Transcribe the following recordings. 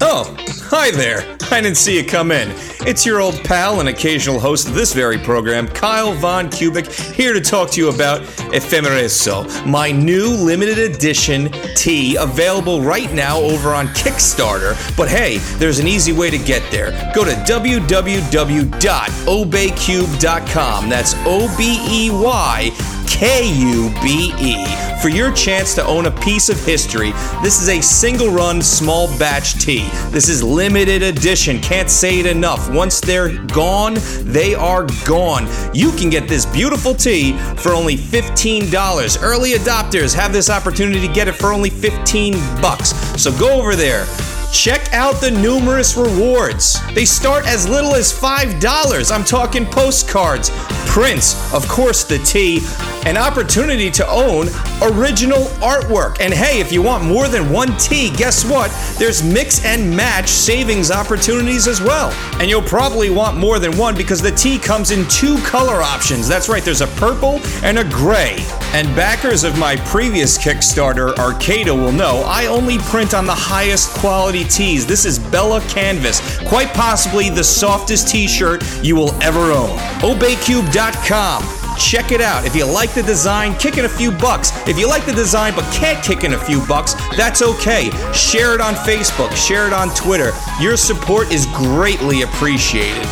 Oh, hi there. I didn't see you come in. It's your old pal and occasional host of this very program, Kyle Von Kubik, here to talk to you about Ephemereso, my new limited edition tee available right now over on Kickstarter. But hey, there's an easy way to get there. Go to www.obeykube.com. That's O B E Y K U B E for your chance to own a piece of history. This is a single run, small batch tee. This is limited edition. Can't say it enough. Once they're gone, they are gone. You can get this beautiful tee for only $15. Early adopters have this opportunity to get it for only 15 bucks. So go over there. Check out the numerous rewards. They start as little as $5. I'm talking postcards, prints, of course, the tee, an opportunity to own original artwork. And hey, if you want more than one tee, guess what? There's mix and match savings opportunities as well. And you'll probably want more than one because the tee comes in two color options. That's right, there's a purple and a gray. And backers of my previous Kickstarter, Arcada, will know I only print on the highest quality tees. This is Bella Canvas, quite possibly the softest t shirt you will ever own. ObeyKube.com. Check it out. If you like the design, kick in a few bucks. If you like the design but can't kick in a few bucks, that's okay. Share it on Facebook, share it on Twitter. Your support is greatly appreciated.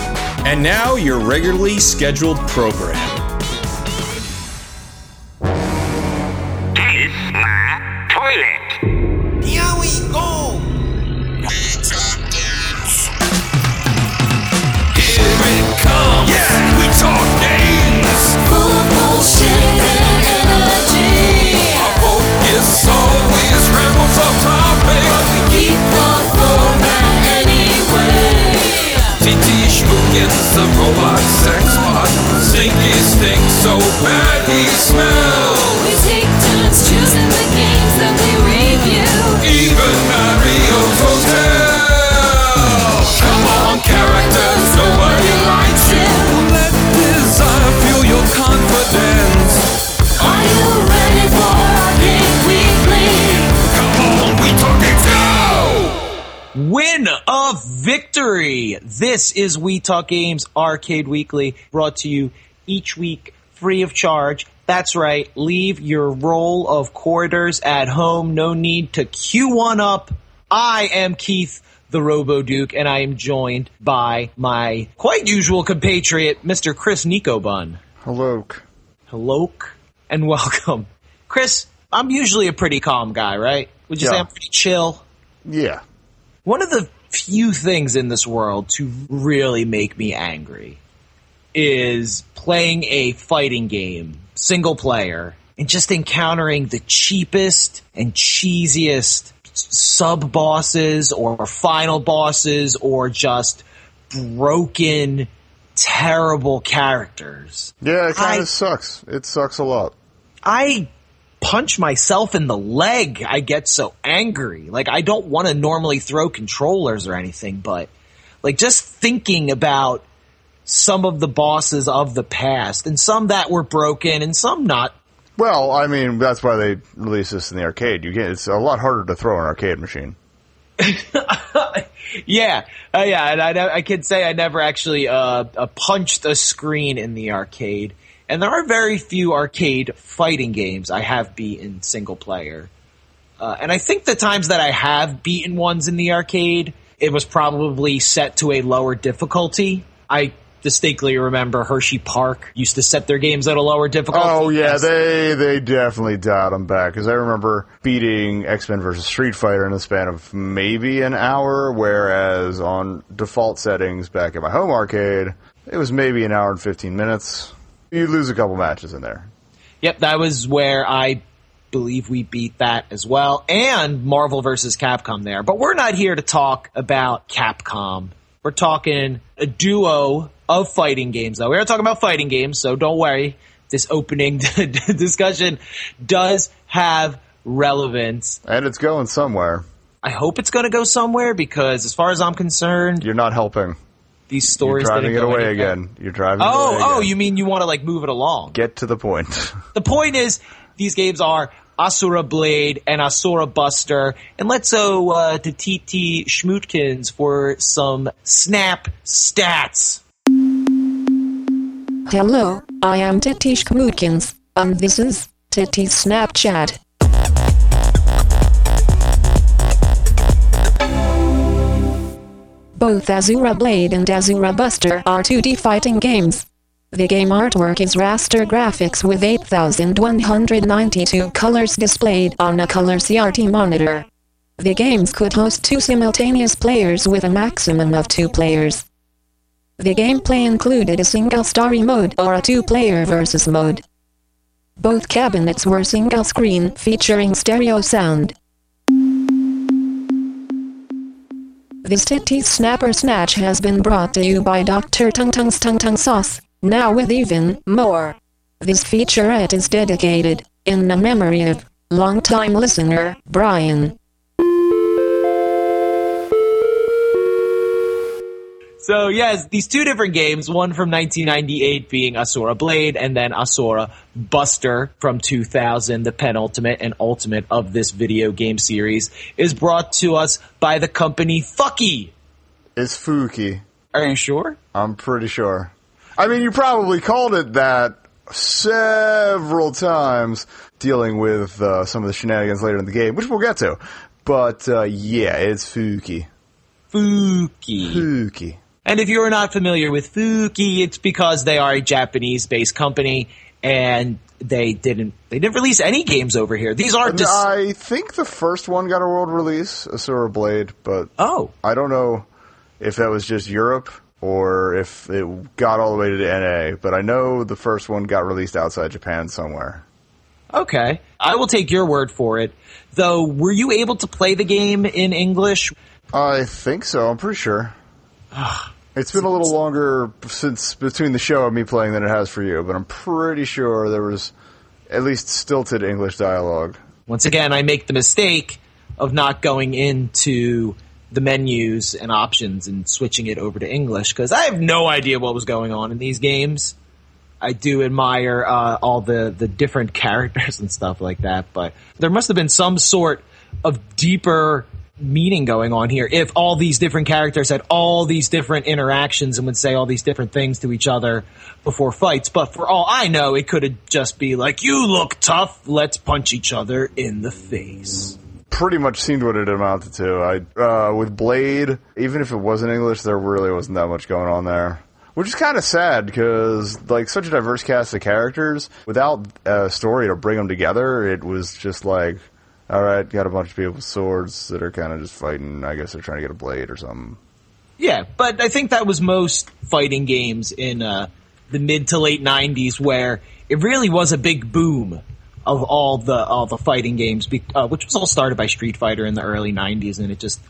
And now, your regularly scheduled program. Stink so bad he smells. We take turns choosing the games that we review. Even Mario's Hotel. Come on, characters, nobody likes you. Let desire fuel your confidence. Are you ready for Arcade Weekly? Come on, we talking too. Win of victory! This is We Talk Games Arcade Weekly, brought to you each week free of charge. That's right, leave your roll of quarters at home. No need to queue one up. I am Keith, the Robo Duke, and I am joined by my quite usual compatriot, Mr. Chris Nico Bun. Hello. Hello and welcome. Chris, I'm usually a pretty calm guy, right? Would you say I'm pretty chill? Yeah. One of the few things in this world to really make me angry is playing a fighting game, single player, and just encountering the cheapest and cheesiest sub bosses or final bosses or just broken, terrible characters. Yeah, it kind of sucks. It sucks a lot. I punch myself in the leg. I get so angry. Like I don't want to normally throw controllers or anything, but like just thinking about some of the bosses of the past and some that were broken and some not. Well, I mean, that's why they release this in the arcade. You get it's a lot harder to throw an arcade machine. Yeah, uh, yeah, and I, I can say I never actually uh, uh, punched a screen in the arcade. And there are very few arcade fighting games I have beaten single player. Uh, and I think the times that I have beaten ones in the arcade, it was probably set to a lower difficulty. I distinctly remember Hershey Park used to set their games at a lower difficulty. Oh yeah, they they definitely dialed them back because I remember beating X Men versus Street Fighter in the span of maybe an hour, whereas on default settings back at my home arcade, it was maybe an hour and fifteen minutes. You lose a couple matches in there. Yep, that was where I believe we beat that as well, and Marvel versus Capcom there. But we're not here to talk about Capcom. We're talking a duo of fighting games, though. We're talking about fighting games, so don't worry. This opening discussion does have relevance. And it's going somewhere. I hope it's going to go somewhere because, as far as I'm concerned, You're not helping. these stories You're driving it away anywhere. again. You're driving it Oh, oh, you mean you want to like move it along? Get to the point. The point is, these games are Asura Blade, and Asura Buster. And let's go uh, to TT Schmootkins for some snap stats. Hello, I am Titish Kmootkins, and this is Titi's Snapchat. Both Asura Blade and Asura Buster are 2D fighting games. The game artwork is raster graphics with 8192 colors displayed on a color CRT monitor. The games could host two simultaneous players with a maximum of two players. The gameplay included a single story mode or a two-player versus mode. Both cabinets were single screen featuring stereo sound. This Titty Snapper Snatch has been brought to you by Dr. Tung Tung's Tung Tung Sauce, now with even more. This featurette is dedicated, in the memory of, longtime listener, Brian. So yes, these two different games, one from 1998 being Asura Blade, and then Asura Buster from 2000, the penultimate and ultimate of this video game series, is brought to us by the company Fucky. It's Fuuki. Are you sure? I'm pretty sure. I mean, you probably called it that several times dealing with uh, some of the shenanigans later in the game, which we'll get to. But uh, yeah, it's Fuuki. Fuuki. Fuuki. And if you're not familiar with Fuuki, it's because they are a Japanese-based company and they didn't they didn't release any games over here. These aren't just I think the first one got a world release, Asura Blade, but oh I don't know if that was just Europe or if it got all the way to the NA. But I know the first one got released outside Japan somewhere. okay. I will take your word for it. Though, were you able to play the game in English? I think so. I'm pretty sure. It's been a little longer since between the show and me playing than it has for you, but I'm pretty sure there was at least stilted English dialogue. Once again, I make the mistake of not going into the menus and options and switching it over to English because I have no idea what was going on in these games. I do admire uh, all the, the different characters and stuff like that, but there must have been some sort of deeper meaning going on here if all these different characters had all these different interactions and would say all these different things to each other before fights. But for all I know, it could have just be like, you look tough, let's punch each other in the face. Pretty much seemed what it amounted to. I uh, with Blade, even if it wasn't English, there really wasn't that much going on there. Which is kind of sad because, like, such a diverse cast of characters, without a story to bring them together, it was just like, all right, got a bunch of people with swords that are kind of just fighting. I guess they're trying to get a blade or something. Yeah, but I think that was most fighting games in uh, the mid to late '90s, where it really was a big boom of all the all the fighting games, uh, which was all started by Street Fighter in the early '90s, and it just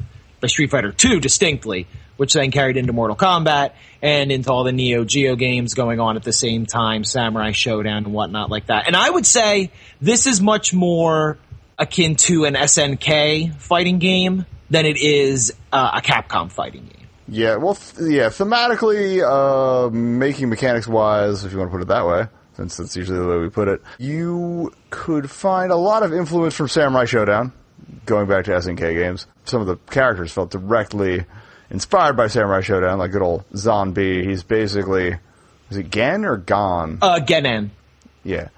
by Street Fighter Two distinctly, which then carried into Mortal Kombat and into all the Neo Geo games going on at the same time, Samurai Shodown and whatnot like that. And I would say this is much more akin to an SNK fighting game than it is uh, a Capcom fighting game. Yeah, well, th- yeah, thematically, uh, making mechanics wise, if you want to put it that way, since that's usually the way we put it, you could find a lot of influence from Samurai Shodown, going back to SNK games. Some of the characters felt directly inspired by Samurai Shodown, like good old Zombie. He's basically, is it Gen or Gon? Uh, Genan. yeah.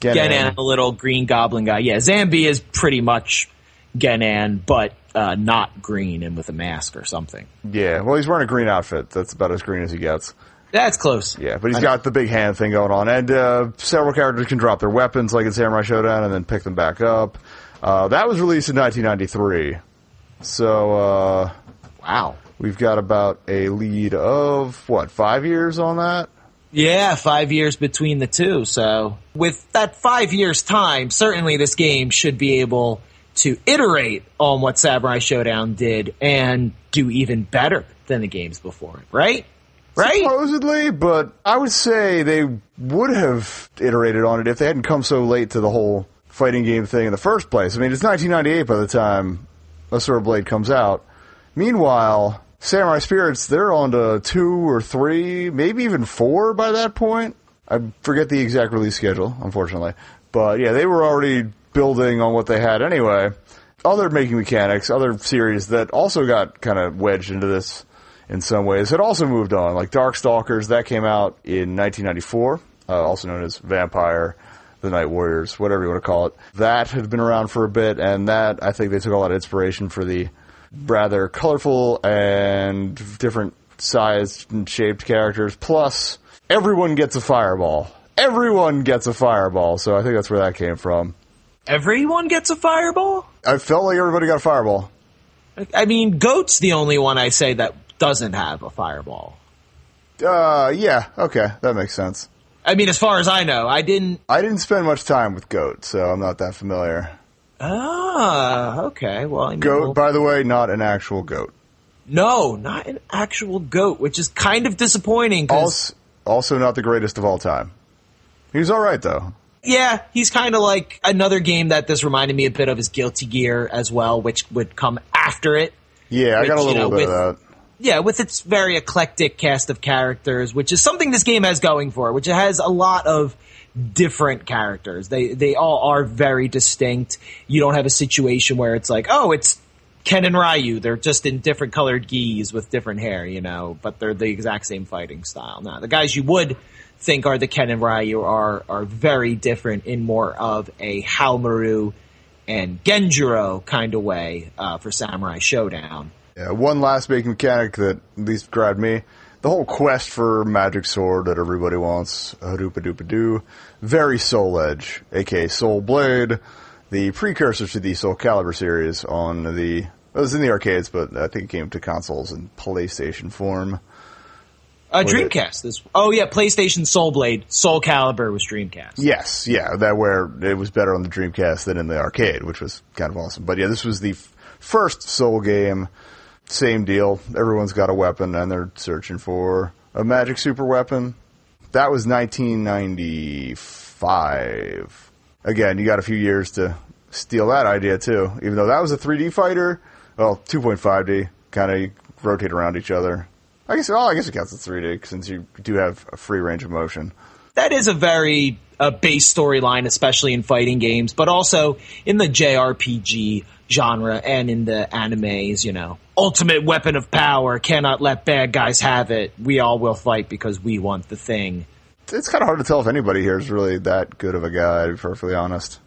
Genan, the little green goblin guy. Yeah, Zambi is pretty much Genan, but uh, not green and with a mask or something. Yeah, well, he's wearing a green outfit. That's about as green as he gets. That's close. Yeah, but he's got the big hand thing going on, and uh, several characters can drop their weapons, like in Samurai Shodown, and then pick them back up. Uh, that was released in 1993, so uh, Wow. we've got about a lead of what five years on that. Yeah, five years between the two. So with that five years time, certainly this game should be able to iterate on what Samurai Shodown did and do even better than the games before it, right? Right? Supposedly, but I would say they would have iterated on it if they hadn't come so late to the whole fighting game thing in the first place. I mean, it's 1998 by the time Asura Blade comes out. Meanwhile, Samurai Spirits, they're on to two or three, maybe even four by that point. I forget the exact release schedule, unfortunately. But yeah, they were already building on what they had anyway. Other making mechanics, other series that also got kind of wedged into this in some ways had also moved on. Like Darkstalkers, that came out in 1994, uh, also known as Vampire, the Night Warriors, whatever you want to call it. That had been around for a bit, and that I think they took a lot of inspiration for the rather colorful and different sized and shaped characters. Plus, everyone gets a fireball. Everyone gets a fireball, so I think that's where that came from. Everyone gets a fireball? I felt like everybody got a fireball. I mean, Goat's the only one I say that doesn't have a fireball. Uh, yeah, okay, that makes sense. I mean, as far as I know, I didn't. I didn't spend much time with Goat, so I'm not that familiar. Ah, okay. Well, I mean, Goat, well- by the way, not an actual goat. no, not an actual goat, which is kind of disappointing. Also, also not the greatest of all time. He was all right though. yeah, he's kind of like another game that this reminded me a bit of is Guilty Gear as well, which would come after it. Yeah, I got a you little know, bit with- of that. Yeah, with its very eclectic cast of characters, which is something this game has going for, which it has a lot of different characters. They they all are very distinct. You don't have a situation where it's like, oh, it's Ken and Ryu. They're just in different colored gis with different hair, you know, but they're the exact same fighting style. Now, the guys you would think are the Ken and Ryu are are very different in more of a Haohmaru and Genjuro kind of way uh, for Samurai Shodown. Yeah, one last making mechanic that at least grabbed me. The whole quest for Magic Sword that everybody wants, Hadoopa Doopa Doo, very Soul Edge, aka Soul Blade, the precursor to the Soul Calibur series on the, it was in the arcades, but I think it came to consoles in PlayStation form. Uh, Was it- Dreamcast. Is, oh yeah, PlayStation Soul Blade, Soul Calibur was Dreamcast. Yes, yeah, that where it was better on the Dreamcast than in the arcade, which was kind of awesome. But yeah, this was the f- first Soul game. Same deal. Everyone's got a weapon, and they're searching for a magic super weapon. That was 1995. Again, you got a few years to steal that idea too. Even though that was a 3D fighter, well, 2.5D, kind of rotate around each other. I guess, well, I guess it counts as 3D since you do have a free range of motion. That is a very uh, base storyline, especially in fighting games, but also in the JRPG genre and in the animes. You know, ultimate weapon of power cannot let bad guys have it. We all will fight because we want the thing. it's kind of hard to tell if anybody here is really that good of a guy, to be perfectly honest.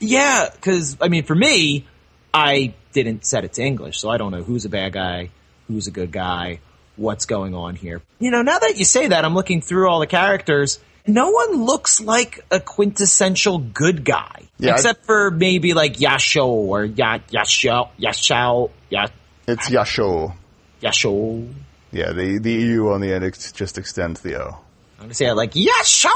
Yeah, because I mean, for me, I didn't set it to English, so I don't know who's a bad guy, who's a good guy, what's going on here. You know, now that you say that, I'm looking through all the characters. No one looks like a quintessential good guy, Yeah, I- except for maybe like Yasho or Ya Yasho Yashao Ya It's Yasho. Yasho. Yeah, the, the EU on the end ex- just extends the O. I'm gonna say it like Yasho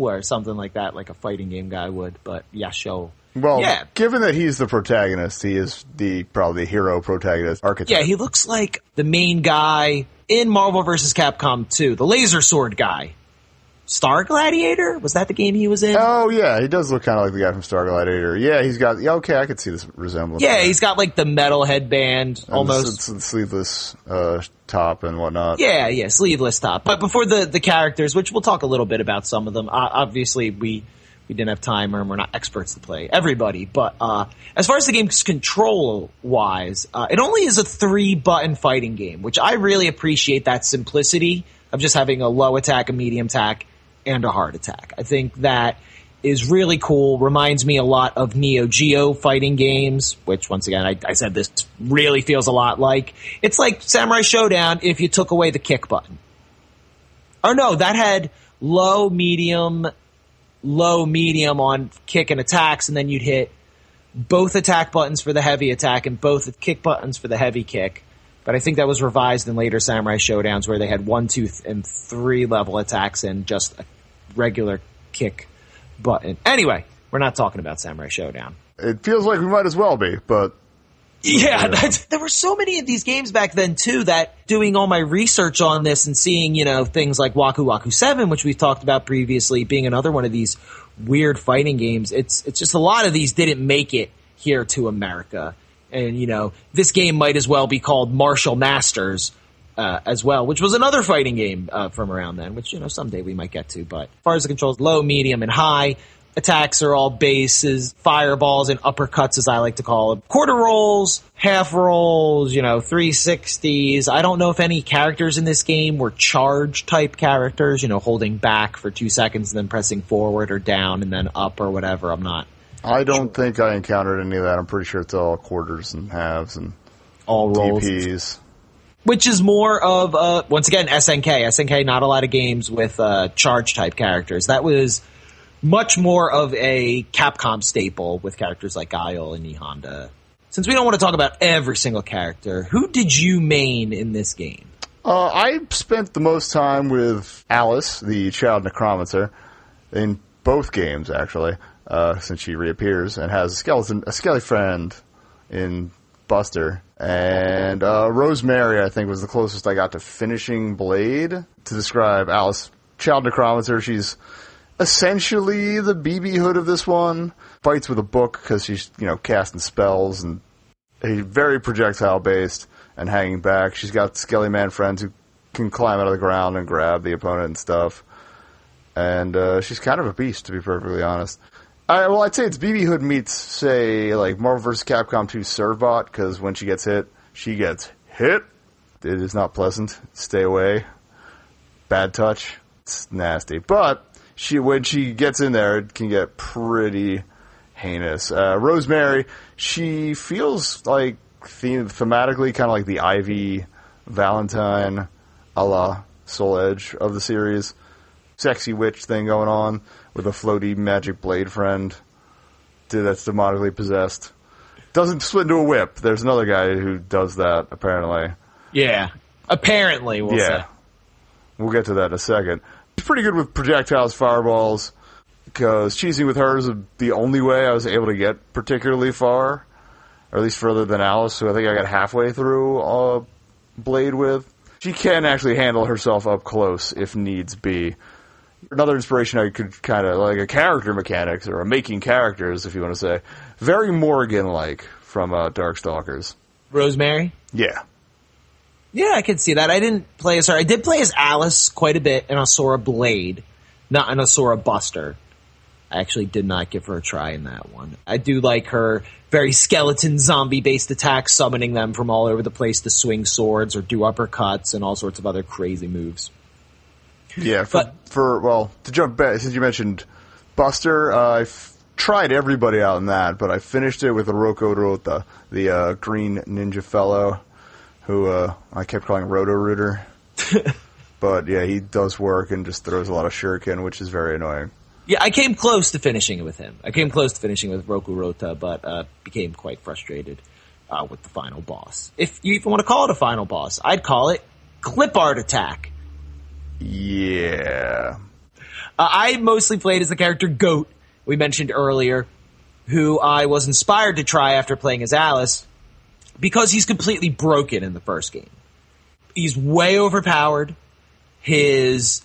or something like that, like a fighting game guy would, but Yasho. Well, yeah, given that he's the protagonist, he is the probably hero protagonist archetype. Yeah, he looks like the main guy in Marvel vs. Capcom 2, the laser sword guy. Star Gladiator? Was that the game he was in? Oh yeah, he does look kind of like the guy from Star Gladiator. Yeah, he's got. Yeah, okay, I could see this resemblance. yeah, he's got like the metal headband, And almost. the, the sleeveless uh, top and whatnot. Yeah, yeah, sleeveless top. But before the the characters, which we'll talk a little bit about some of them. Uh, obviously, we we didn't have time, or we're not experts to play everybody. But uh, as far as the game's control wise, uh, it only is a three button fighting game, which I really appreciate that simplicity of just having a low attack, a medium attack, and a heart attack. I think that is really cool. Reminds me a lot of Neo Geo fighting games, which once again, I, I said this really feels a lot like. It's like Samurai Shodown if you took away the kick button. Or no, that had low, medium, low, medium on kick and attacks, and then you'd hit both attack buttons for the heavy attack and both kick buttons for the heavy kick. But I think that was revised in later Samurai Shodowns where they had one, two, th- and three level attacks and just a regular kick button. Anyway, we're not talking about Samurai Shodown. It feels like we might as well be, but Yeah, there were so many of these games back then too that doing all my research on this and seeing, you know, things like Waku Waku 7, which we've talked about previously, being another one of these weird fighting games. It's, it's just a lot of these didn't make it here to America. And, you know, this game might as well be called Martial Masters, uh, as well, which was another fighting game, uh, from around then, which, you know, someday we might get to. But as far as the controls, low, medium, and high, attacks are all bases, fireballs, and uppercuts, as I like to call them. Quarter rolls, half rolls, you know, 360s. I don't know if any characters in this game were charge type characters, you know, holding back for two seconds and then pressing forward or down and then up or whatever. I'm not I don't think I encountered any of that. I'm pretty sure it's all quarters and halves and all rolls. DPs. Which is more of uh once again SNK. SNK not a lot of games with uh charge type characters. That was much more of a Capcom staple with characters like Guile and E Honda. Since we don't want to talk about every single character, who did you main in this game? Uh, I spent the most time with Alice, the child necromancer, in both games actually, uh, since she reappears and has a skeleton, a skelly friend in Buster, and uh, Rosemary. I think was the closest I got to finishing Blade to describe Alice, child necromancer. She's essentially the BB Hood of this one. Fights with a book because she's you know casting spells and a very projectile based and hanging back. She's got Skelly Man friends who can climb out of the ground and grab the opponent and stuff. And uh, she's kind of a beast, to be perfectly honest. I, well, I'd say it's BB Hood meets, say, like Marvel vs. Capcom 2 Servbot, because when she gets hit, she gets hit. It is not pleasant. Stay away. Bad touch. It's nasty. But she when she gets in there, it can get pretty heinous. Uh, Rosemary, she feels like thematically kind of like the Ivy Valentine a la Soul Edge of the series. Sexy witch thing going on with a floaty magic blade friend dude that's demonically possessed. Doesn't split into a whip. There's another guy who does that, apparently. Yeah. Apparently, we'll yeah. say. We'll get to that in a second. Pretty good with projectiles, fireballs, because cheesing with her is the only way I was able to get particularly far, or at least further than Alice, who I think I got halfway through uh, Blade with. She can actually handle herself up close if needs be. Another inspiration I could kind of like a character mechanics or a making characters, if you want to say, very Morrigan like from uh, Darkstalkers. Rosemary? Yeah, Yeah, I could see that. I didn't play as her. I did play as Alice quite a bit in Asura Blade, not in Asura Buster. I actually did not give her a try in that one. I do like her very skeleton zombie based attacks, summoning them from all over the place to swing swords or do uppercuts and all sorts of other crazy moves. Yeah, for, But- for well, to jump back, since you mentioned Buster, uh, I've tried everybody out in that, but I finished it with Roko Rota, the uh, green ninja fellow, who uh, I kept calling Roto Rooter. but yeah, he does work and just throws a lot of shuriken, which is very annoying. Yeah, I came close to finishing it with him. I came close to finishing with Roku Rota, but uh, became quite frustrated uh, with the final boss. If you even want to call it a final boss, I'd call it Clip Art Attack. Yeah, Uh, I mostly played as the character Goat, we mentioned earlier, who I was inspired to try after playing as Alice because he's completely broken in the first game. He's way overpowered. His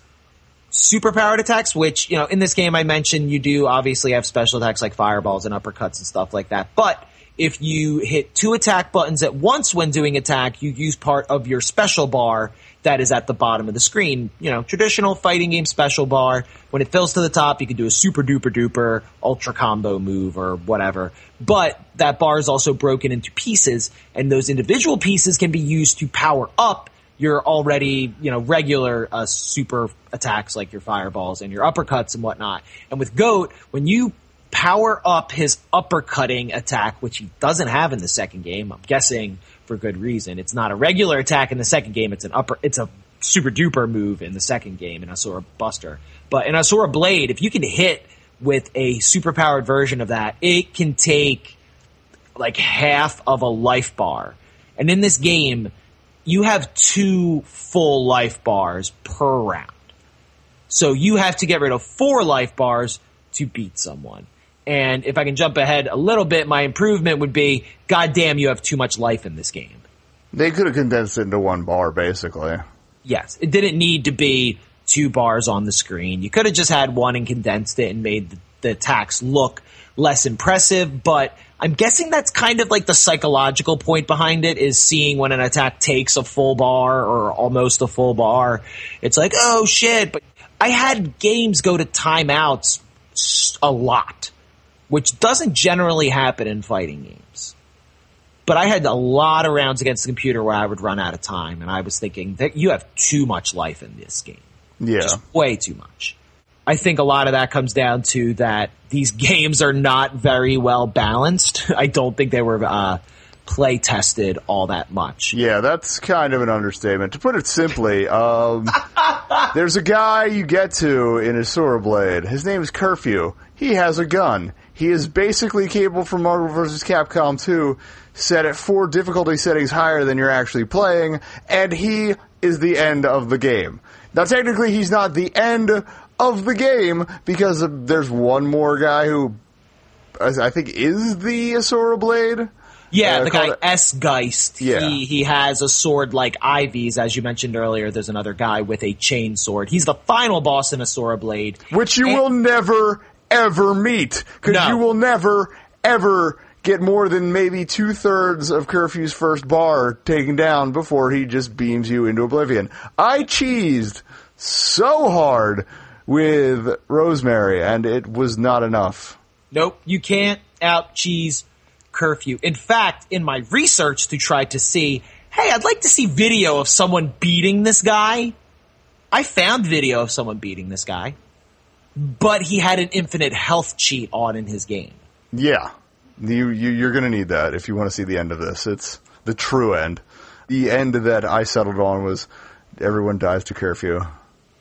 superpowered attacks, which, you know, in this game I mentioned you do obviously have special attacks like fireballs and uppercuts and stuff like that. But if you hit two attack buttons at once when doing attack, you use part of your special bar that is at the bottom of the screen. You know, traditional fighting game special bar. When it fills to the top, you can do a super duper duper ultra combo move or whatever. But that bar is also broken into pieces, and those individual pieces can be used to power up your already, you know, regular uh, super attacks like your fireballs and your uppercuts and whatnot. And with Goat, when you power up his uppercutting attack, which he doesn't have in the second game, I'm guessing for good reason. It's not a regular attack in the second game. It's an upper, it's a super duper move in the second game in Asura Buster. But in Asura Blade, if you can hit with a super powered version of that, it can take like half of a life bar. And in this game, you have two full life bars per round. So you have to get rid of four life bars to beat someone. And if I can jump ahead a little bit, my improvement would be, God damn, you have too much life in this game. they could have condensed it into one bar, basically. Yes, it didn't need to be two bars on the screen. You could have just had one and condensed it and made the, the attacks look less impressive, but I'm guessing that's kind of like the psychological point behind it is seeing when an attack takes a full bar or almost a full bar. It's like, oh shit, but I had games go to timeouts a lot, which doesn't generally happen in fighting games. But I had a lot of rounds against the computer where I would run out of time, and I was thinking that you have too much life in this game Yeah. just way too much. I think a lot of that comes down to that these games are not very well balanced. I don't think they were uh, play tested all that much. Yeah, that's kind of an understatement. To put it simply, um, there's a guy you get to in Asura Blade. His name is Curfew. He has a gun. He is basically capable for Marvel vs. Capcom 2, set at four difficulty settings higher than you're actually playing, and he is the end of the game. Now, technically, he's not the end of the game because there's one more guy who I think is the Asura Blade. Yeah, Uh, the guy it- S Geist. Yeah. He he has a sword like Ivy's, as you mentioned earlier. There's another guy with a chain sword. He's the final boss in Asura Blade. which you And- will never ever meet because No. you will never ever get more than maybe two thirds of Curfew's first bar taken down before he just beams you into oblivion. I cheesed so hard with Rosemary, and it was not enough. Nope, you can't out cheese curfew. In fact, in my research to try to see, hey, I'd like to see video of someone beating this guy. I found video of someone beating this guy, but he had an infinite health cheat on in his game. Yeah, you, you you're going to need that if you want to see the end of this. It's the true end. The end that I settled on was everyone dies to Curfew.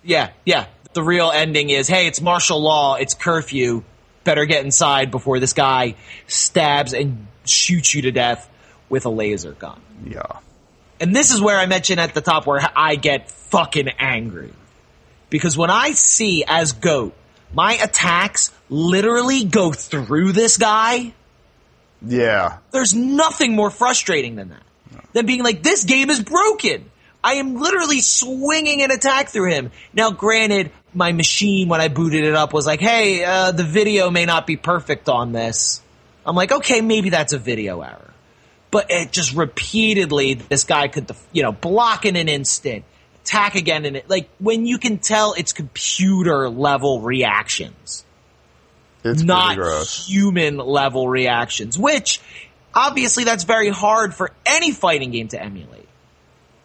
Yeah, yeah. The real ending is, hey, it's martial law, it's curfew. Better get inside before this guy stabs and shoots you to death with a laser gun. Yeah. And this is where I mentioned at the top where I get fucking angry. Because when I see as GOAT, my attacks literally go through this guy, Yeah. there's nothing more frustrating than that. Than being like, this game is broken. I am literally swinging an attack through him. Now, granted, my machine, when I booted it up, was like, hey, uh, the video may not be perfect on this. I'm like, okay, maybe that's a video error. But it just repeatedly, this guy could, you know, block in an instant, attack again in it. Like, when you can tell it's computer level reactions It's not human level reactions, which obviously that's very hard for any fighting game to emulate.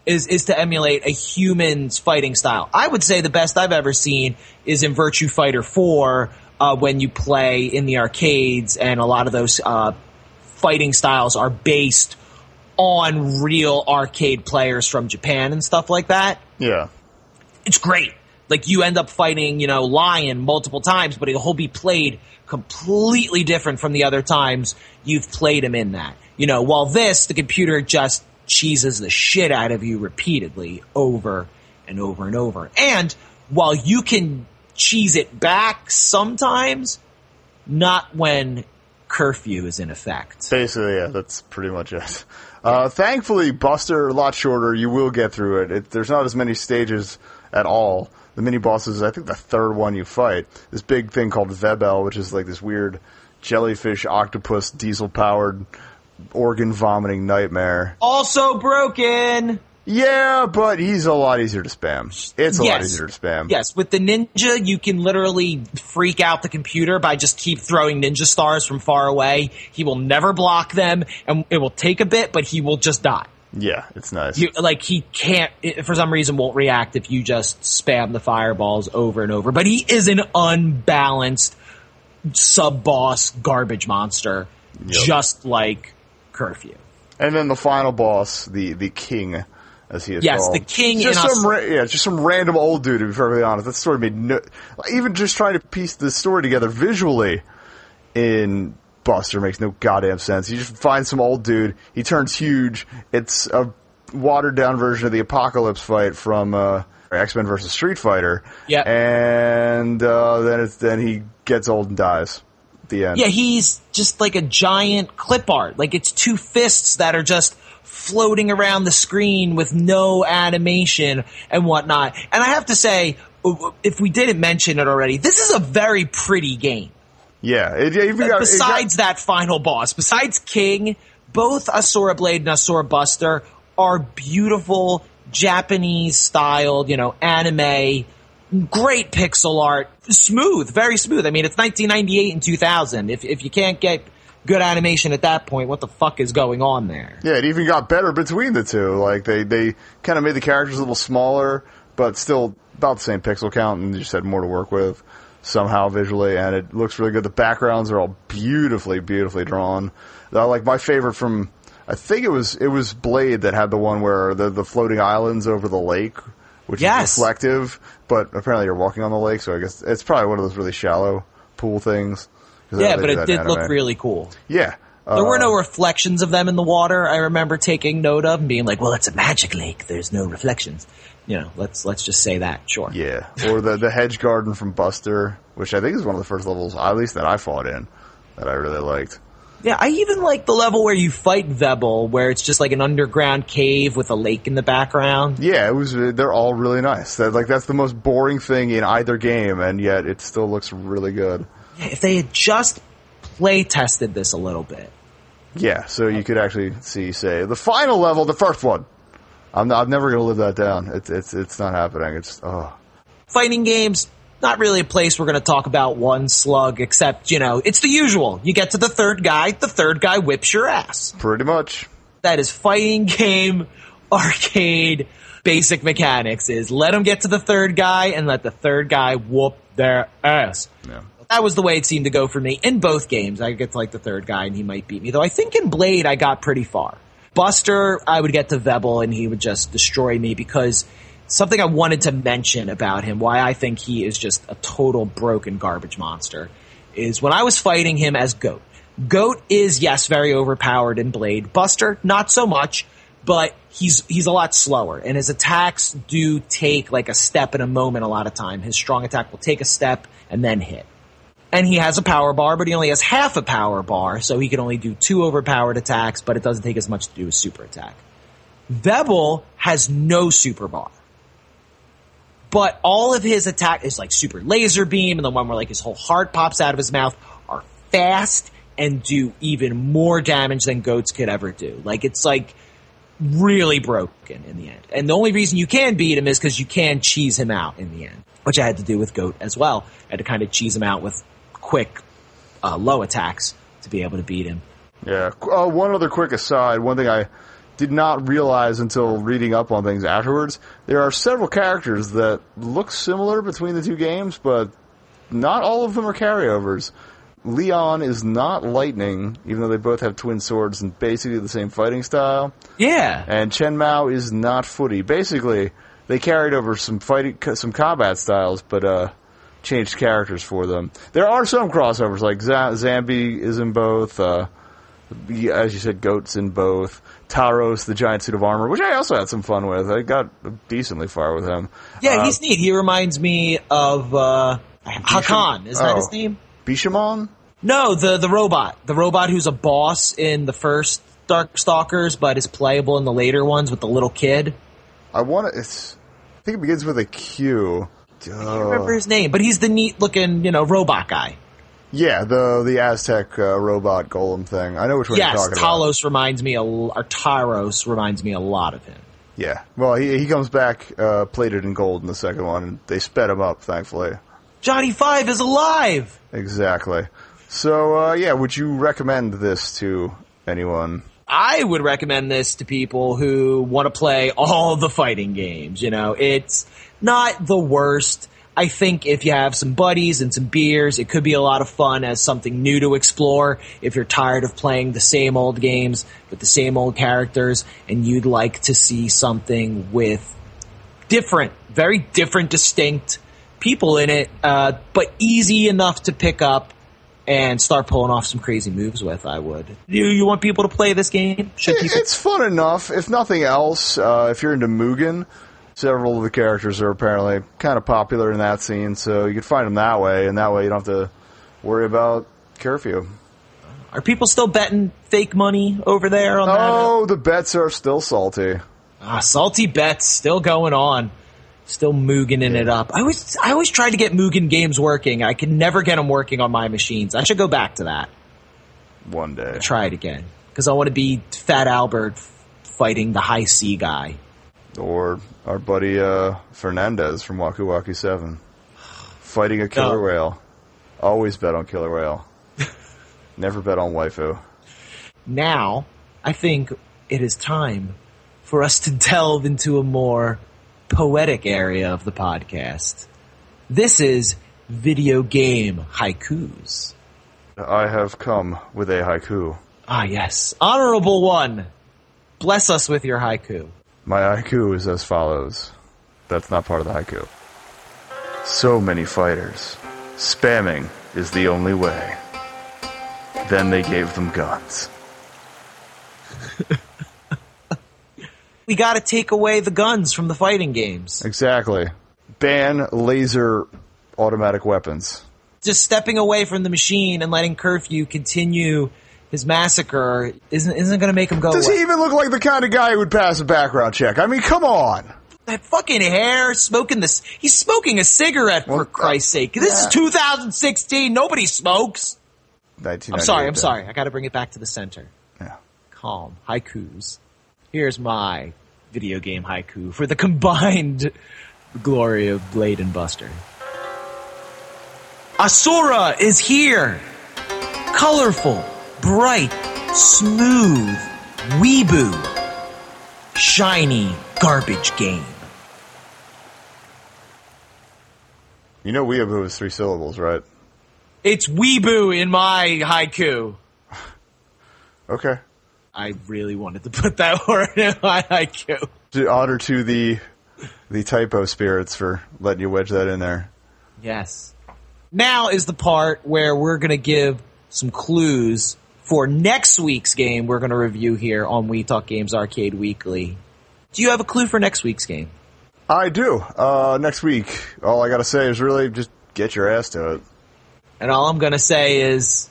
Is is to emulate a human's fighting style. I would say the best I've ever seen is in Virtua Fighter 4 uh, when you play in the arcades, and a lot of those uh, fighting styles are based on real arcade players from Japan and stuff like that Yeah. it's great. Like you end up fighting, you know, Lion multiple times, but he'll be played completely different from the other times you've played him in that. You know, while this, the computer just cheeses the shit out of you repeatedly over and over and over. And while you can cheese it back sometimes, not when curfew is in effect. Basically, yeah, that's pretty much it. Uh, thankfully, Buster a lot shorter. You will get through it. it. There's not as many stages at all. The mini bosses, I think the third one you fight, this big thing called Vebel, which is like this weird jellyfish, octopus, diesel powered, organ vomiting nightmare. Also broken! Yeah, but he's a lot easier to spam. It's a lot easier to spam. Yes, with the ninja, you can literally freak out the computer by just keep throwing ninja stars from far away. He will never block them, and it will take a bit, but he will just die. Yeah, it's nice. You, like he can't, for some reason, won't react if you just spam the fireballs over and over. But he is an unbalanced sub boss garbage monster, just like Curfew. And then the final boss, the the king, as he is Yes, called. the king Just some ra- yeah, just some random old dude. To be perfectly honest, that story made no. Even just trying to piece the story together visually in Buster makes no goddamn sense. You just find some old dude. He turns huge. It's a watered down version of the apocalypse fight from uh, X Men versus Street Fighter. Yeah. and uh, then it's then he gets old and dies. At the end. Yeah, he's just like a giant clip art. Like it's two fists that are just floating around the screen with no animation and whatnot. And I have to say, if we didn't mention it already, this is a very pretty game. yeah. It, it even got, besides that final boss, besides King, both Asura Blade and Asura Buster are beautiful Japanese styled, you know, anime great pixel art, smooth, very smooth. I mean, it's 1998 and 2000. If if you can't get good animation at that point, what the fuck is going on there? Yeah, it even got better between the two. Like they they kind of made the characters a little smaller, but still about the same pixel count, and just had more to work with somehow visually, and it looks really good. The backgrounds are all beautifully, beautifully drawn. Uh, like my favorite from, I think it was it was Blade that had the one where the the floating islands over the lake, which Yes. is reflective, but apparently you're walking on the lake, so I guess it's probably one of those really shallow pool things. Yeah, but it did in look really cool. Yeah. There were no um, reflections of them in the water. I remember taking note of and being like, "Well, it's a magic lake. There's no reflections." You know, let's let's just say that. Sure. Yeah, or the the hedge garden from Buster, which I think is one of the first levels, at least that I fought in, that I really liked. Yeah, I even like the level where you fight Vebel, where it's just like an underground cave with a lake in the background. Yeah, it was. They're all really nice. That like that's the most boring thing in either game, and yet it still looks really good. If they had just play tested this a little bit, Yeah, so you could actually see, say, the final level, the first one. I'm not, I'm never gonna live that down. It's it's it's not happening. It's oh fighting games, not really a place we're going to talk about one slug, except, you know, it's the usual. You get to the third guy, the third guy whips your ass. pretty much. That is fighting game, arcade, basic mechanics is let them get to the third guy and let the third guy whoop their ass. Yeah. That was the way it seemed to go for me in both games. I get to like the third guy and he might beat me. Though I think in Blade I got pretty far. Buster, I would get to Vebel and he would just destroy me because something I wanted to mention about him, why I think he is just a total broken garbage monster, is when I was fighting him as Goat. Goat is, yes, very overpowered in Blade. Buster, not so much, but he's he's a lot slower, and his attacks do take like a step in a moment a lot of time. His strong attack will take a step and then hit. And he has a power bar, but he only has half a power bar, so he can only do two overpowered attacks, but it doesn't take as much to do a super attack. Vebel has no super bar. But all of his attack is like super laser beam and the one where like his whole heart pops out of his mouth are fast and do even more damage than goats could ever do. Like it's like really broken in the end. And the only reason you can beat him is because you can cheese him out in the end, which I had to do with goat as well. I had to kind of cheese him out with quick, uh, low attacks to be able to beat him. Yeah. Uh, one other quick aside. One thing I did not realize until reading up on things afterwards. There are several characters that look similar between the two games, but not all of them are carryovers. Leon is not lightning, even though they both have twin swords and basically the same fighting style. Yeah. And Chen Mao is not footy. Basically, they carried over some fighting, some combat styles, but uh, changed characters for them. There are some crossovers, like Z- Zambi is in both. Uh, as you said, Goat's in both. Taros, the giant suit of armor, which I also had some fun with. I got decently far with him. Yeah, Uh, he's neat. He reminds me of, uh, Hakan. Is that Oh. his name? Bishamon? No, the the robot, the robot who's a boss in the first Darkstalkers, but is playable in the later ones with the little kid. I want to. I think it begins with a Q. I don't remember his name, but he's the neat looking, you know, robot guy. Yeah, the the Aztec uh, robot golem thing. I know which one yes, you're talking about. Talos reminds me, a, or Tyros reminds me a lot of him. Yeah. Well, he he comes back uh, plated in gold in the second one, and they sped him up, thankfully. Johnny Five is alive. Exactly. So, uh, yeah, would you recommend this to anyone? I would recommend this to people who want to play all the fighting games. You know, it's not the worst. I think if you have some buddies and some beers, it could be a lot of fun as something new to explore. If you're tired of playing the same old games with the same old characters and you'd like to see something with different, very different, distinct people in it, uh, but easy enough to pick up and start pulling off some crazy moves with, I would. You, you want people to play this game? Should people? It's fun enough. If nothing else, uh, if you're into Mugen, several of the characters are apparently kind of popular in that scene, so you could find them that way, and that way you don't have to worry about curfew. Are people still betting fake money over there on that? Oh, the bets are still salty. Ah, salty bets still going on. Still Mugening it up. I always, I always tried to get Mugen games working. I could never get them working on my machines. I should go back to that. One day. Try it again. Because I want to be Fat Albert fighting the high C guy. Or our buddy uh, Fernandez from Waku Waku 7. Fighting a killer No. whale. Always bet on killer whale. Never bet on waifu. Now, I think it is time for us to delve into a more poetic area of the podcast. This is video game haikus. I have come with a haiku. Ah, yes. Honorable one. Bless us with your haiku. My haiku is as follows. That's not part of the haiku. So many fighters. Spamming is the only way. Then they gave them guns. We gotta take away the guns from the fighting games. Exactly. Ban laser automatic weapons. Just stepping away from the machine and letting Curfew continue his massacre isn't, isn't gonna make him go Does away. he even look like the kind of guy who would pass a background check? I mean, come on. that fucking hair, smoking this. He's smoking a cigarette for Well, uh, Christ's sake. This yeah. is 2016. Nobody smokes. I'm sorry. I'm 1998. sorry. I got to bring it back to the center. Yeah. Calm. Haikus. Here's my video game haiku for the combined glory of Blade and Buster. Asura is here. Colorful, bright, smooth, weeboo, shiny garbage game. You know Weeaboo is three syllables, right? It's weeboo in my haiku. Okay. I really wanted to put that word in my haiku. To honor to the the typo spirits for letting you wedge that in there. Yes. Now is the part where we're going to give some clues for next week's game we're going to review here on We Talk Games Arcade Weekly. Do you have a clue for next week's game? I do. Uh, next week, all I gotta say is really just get your ass to it. And all I'm going to say is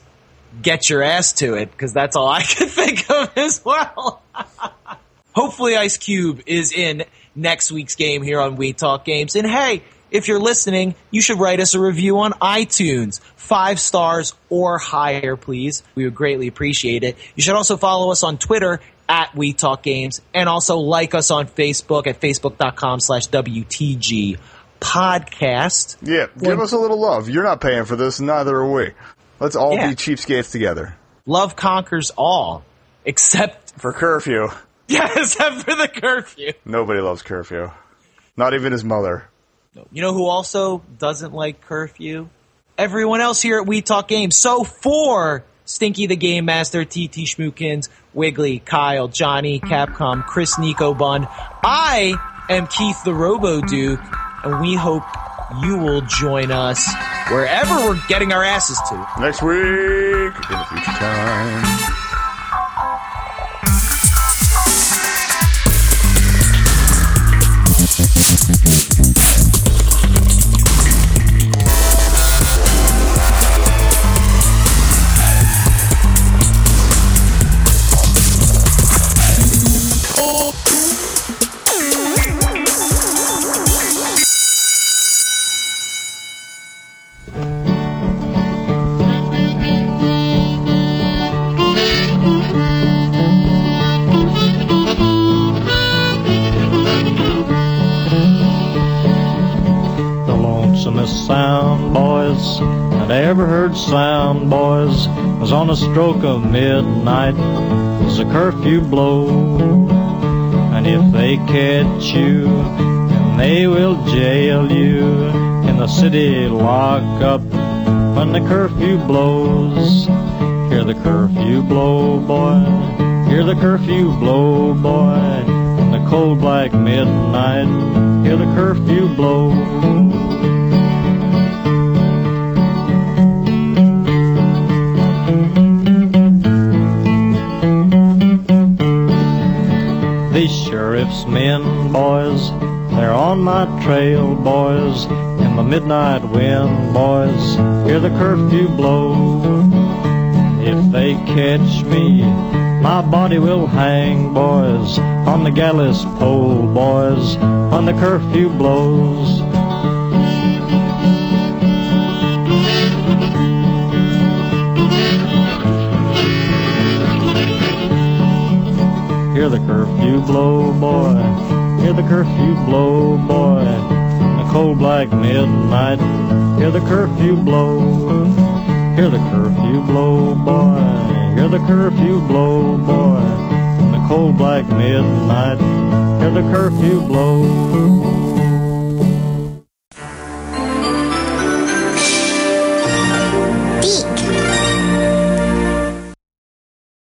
get your ass to it because that's all I can think of as well. Hopefully Ice Cube is in next week's game here on We Talk Games. And hey, if you're listening, you should write us a review on iTunes. Five stars or higher, please. We would greatly appreciate it. You should also follow us on Twitter at We Talk Games and also like us on Facebook at facebook.com slash WTG podcast. Yeah, give us a little love. You're not paying for this, neither are we. Let's all Yeah. be cheapskates together. Love conquers all, except For curfew. yeah, except for the curfew. Nobody loves curfew. Not even his mother. You know who also doesn't like curfew? Everyone else here at We Talk Games. So for Stinky the Game Master, TT Schmookins, Wiggly, Kyle, Johnny, Capcom, Chris Nico Bun, I am Keith the Robo Duke, and we hope you will join us wherever we're getting our asses to. Next week, in a future time. Stroke of midnight the curfew blow. And if they catch you, then they will jail you in the city lock-up when the curfew blows. Hear the curfew blow, boy, hear the curfew blow, boy, in the cold black midnight, hear the curfew blow. Boys, they're on my trail, boys, in the midnight wind, boys, hear the curfew blow. If they catch me, my body will hang, boys, on the gallows pole, boys, when the curfew blows. Hear the curfew blow, boy. Hear the curfew blow, boy. In the cold black midnight. Hear the curfew blow. Hear the curfew blow, boy. Hear the curfew blow, boy. In the cold black midnight. Hear the curfew blow.